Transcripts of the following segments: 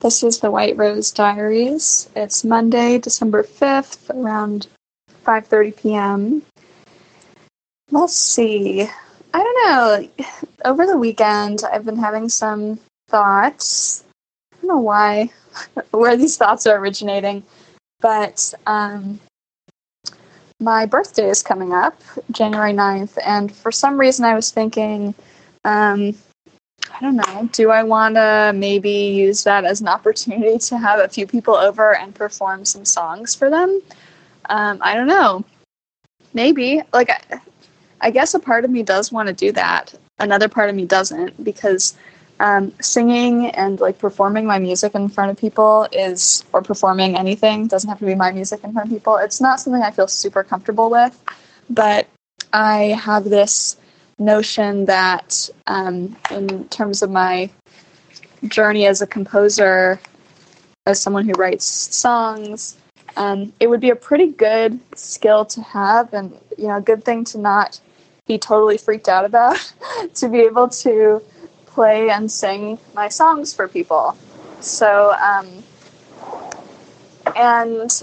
This is the White Rose Diaries. It's Monday, December 5th, around 5:30 p.m. Let's see. I don't know. Over the weekend, I've been having some thoughts. I don't know why, where these thoughts are originating, but um, my birthday is coming up, January 9th, and for some reason I was thinking, um, I don't know, do I want to maybe use that as an opportunity to have a few people over and perform some songs for them? Um, I don't know. Maybe. Like, I, I guess a part of me does want to do that. Another part of me doesn't because um, singing and like performing my music in front of people is, or performing anything, doesn't have to be my music in front of people. It's not something I feel super comfortable with, but I have this notion that um, in terms of my journey as a composer, as someone who writes songs, um, it would be a pretty good skill to have and you know a good thing to not be totally freaked out about to be able to play and sing my songs for people. So, um, and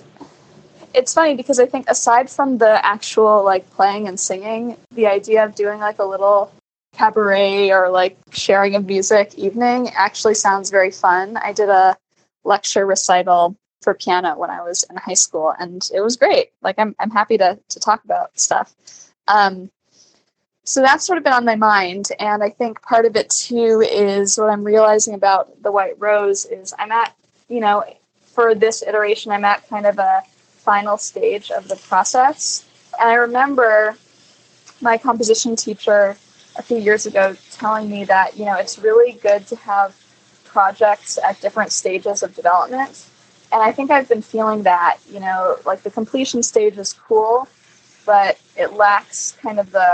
it's funny because I think aside from the actual like playing and singing, the idea of doing like a little cabaret or like sharing of music evening actually sounds very fun. I did a lecture recital for piano when I was in high school and it was great. Like I'm I'm happy to to talk about stuff. Um, so that's sort of been on my mind and i think part of it too is what i'm realizing about the white rose is i'm at you know for this iteration i'm at kind of a final stage of the process. And i remember my composition teacher a few years ago telling me that you know it's really good to have projects at different stages of development. And i think i've been feeling that you know like the completion stage is cool but it lacks kind of the